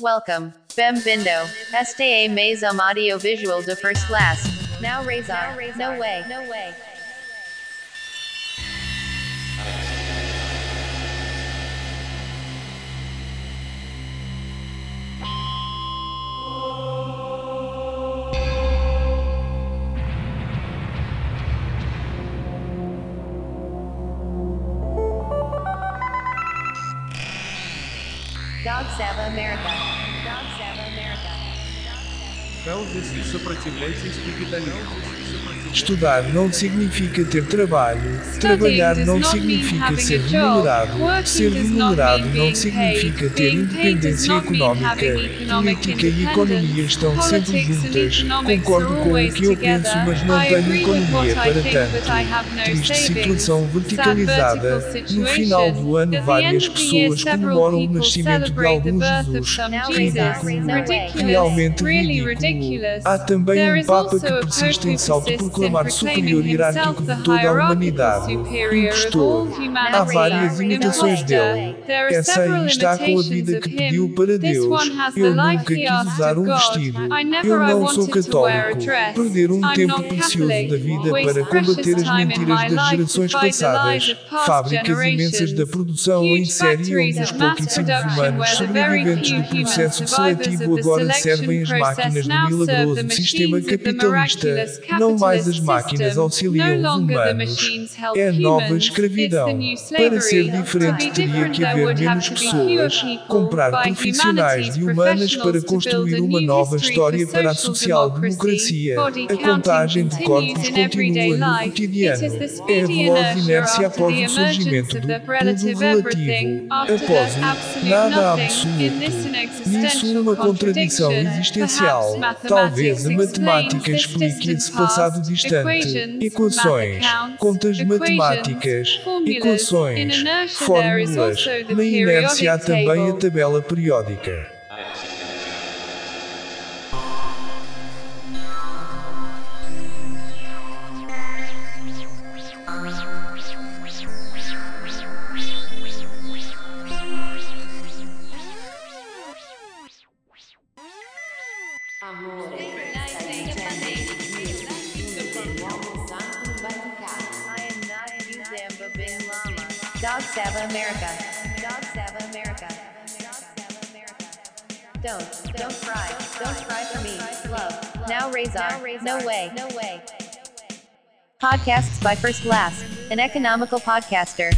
Welcome. Bem-vindo. Este é mais um audiovisual de first class. Now Razor. No way. No way. Dog Sava America. Dog Sava America. Пелзис сопротивляйтесь капитализму. Estudar não significa ter trabalho, Studying trabalhar não significa ser a job. remunerado, ser remunerado mean não significa ter independência econômica. Política e economia estão sempre juntas. economics Concordo are com o always que eu penso, together. mas não I tenho agree with what economia I para think, tanto. but I have no Triste situação verticalizada. vertical No final do ano, várias pessoas comemoram o nascimento de algum Jesus. Ridiculous, Realmente ridículo. Há também um Papa que persiste em who se proclaiming superior hierárquico de toda a humanidade. Impostor. Há várias imitações dele. Essa aí está com a vida que pediu para Deus. Eu nunca quis usar um vestido. Eu não sou católico. Perder um tempo precioso da vida para combater as mentiras das gerações passadas. Fábricas imensas da produção em série onde os pouquíssimos humanos sobreviventes do processo seletivo agora servem as máquinas do milagroso sistema capitalista. Não mais as máquinas auxiliam os humanos. É a nova escravidão. Para ser diferente, teria que haver menos pessoas, comprar profissionais de humanas para construir uma nova história para a social social-democracia. A contagem de corpos continua no cotidiano. É a veloz inércia após o surgimento do tudo relativo, após o nada absoluto. Nisso uma contradição existencial. Talvez a matemática explique esse passado past. Distante. Equações, contas matemáticas, equações, fórmulas. Na inércia há também a tabela periódica. I Dog America. Sava America. Dog Sava America. Don't, don't cry. Don't cry for me. Love. Now Razor. No way. No way. Podcasts by First Class, an economical podcaster.